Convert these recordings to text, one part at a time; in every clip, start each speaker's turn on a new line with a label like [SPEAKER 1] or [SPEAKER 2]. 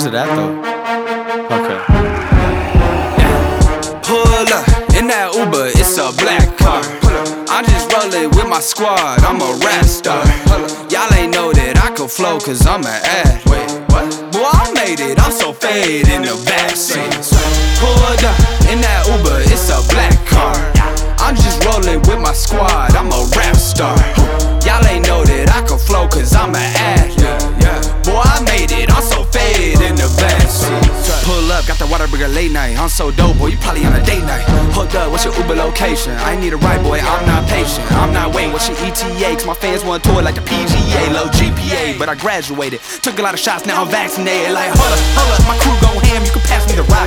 [SPEAKER 1] Where's it at though? Okay. Pull up in that Uber, it's a black car. I'm just rolling with my squad, I'm a rap star. Y'all ain't know that I can flow, cause I'm an ad. Wait, what? Boy, I made it, I'm so fade in the backseat. Pulled up in that Uber, it's a black car. I'm just rolling with my squad, I'm a rap star. Y'all ain't know that I can flow, cause I'm an ad. Late night. I'm so dope, boy, you probably on a date night. Hold up, what's your Uber location? I need a ride, boy, I'm not patient. I'm not waiting, what's your ETA? Cause my fans want to tour like the PGA, low GPA. But I graduated, took a lot of shots, now I'm vaccinated. Like, hold up, hold up, my crew go ham, you can pass me the rock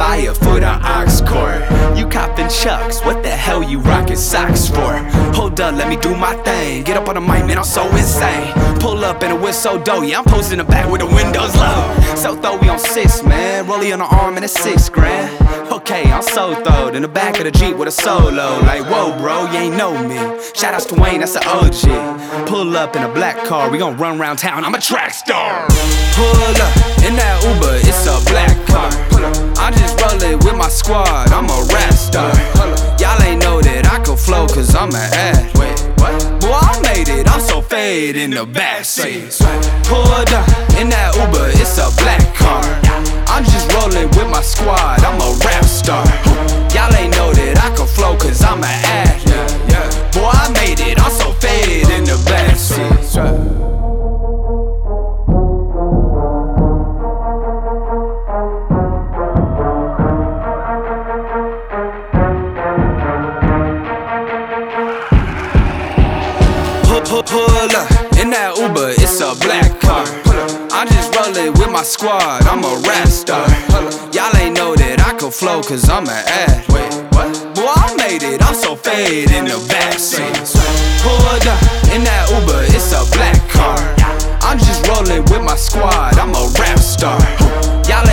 [SPEAKER 1] fire for the ox core. You copping chucks, what the hell you rocking socks for? Hold up, let me do my thing. Get up on the mic, man, I'm so insane. Pull up in a so dough, yeah, I'm posting the back with the windows low. So throw we on six, man. Rollie on the arm and a six grand. Okay, I'm so throwed in the back of the Jeep with a solo. Like, whoa, bro, you ain't know me. Shout outs to Wayne, that's an OG. Pull up in a black car, we gon' run around town, I'm a track star. Pull up in that Uber, it's a black car. I'm just rolling with my squad, I'm a rap star. Y'all ain't know that I could flow, cause I'm an ad. Fade in the backseat. Pulled up in that Uber, it's a black car. I'm just rolling with my squad, I'm a rap star. Pull, pull, pull up in that Uber, it's a black car. I'm just rolling with my squad, I'm a rap star. Y'all ain't know that I could flow, cause I'm an ad. Wait, what? Boy, I made it, I'm so fade in the backseat. Pulled up in that Uber, it's a black car. I'm just rolling with my squad, I'm a rap star. Y'all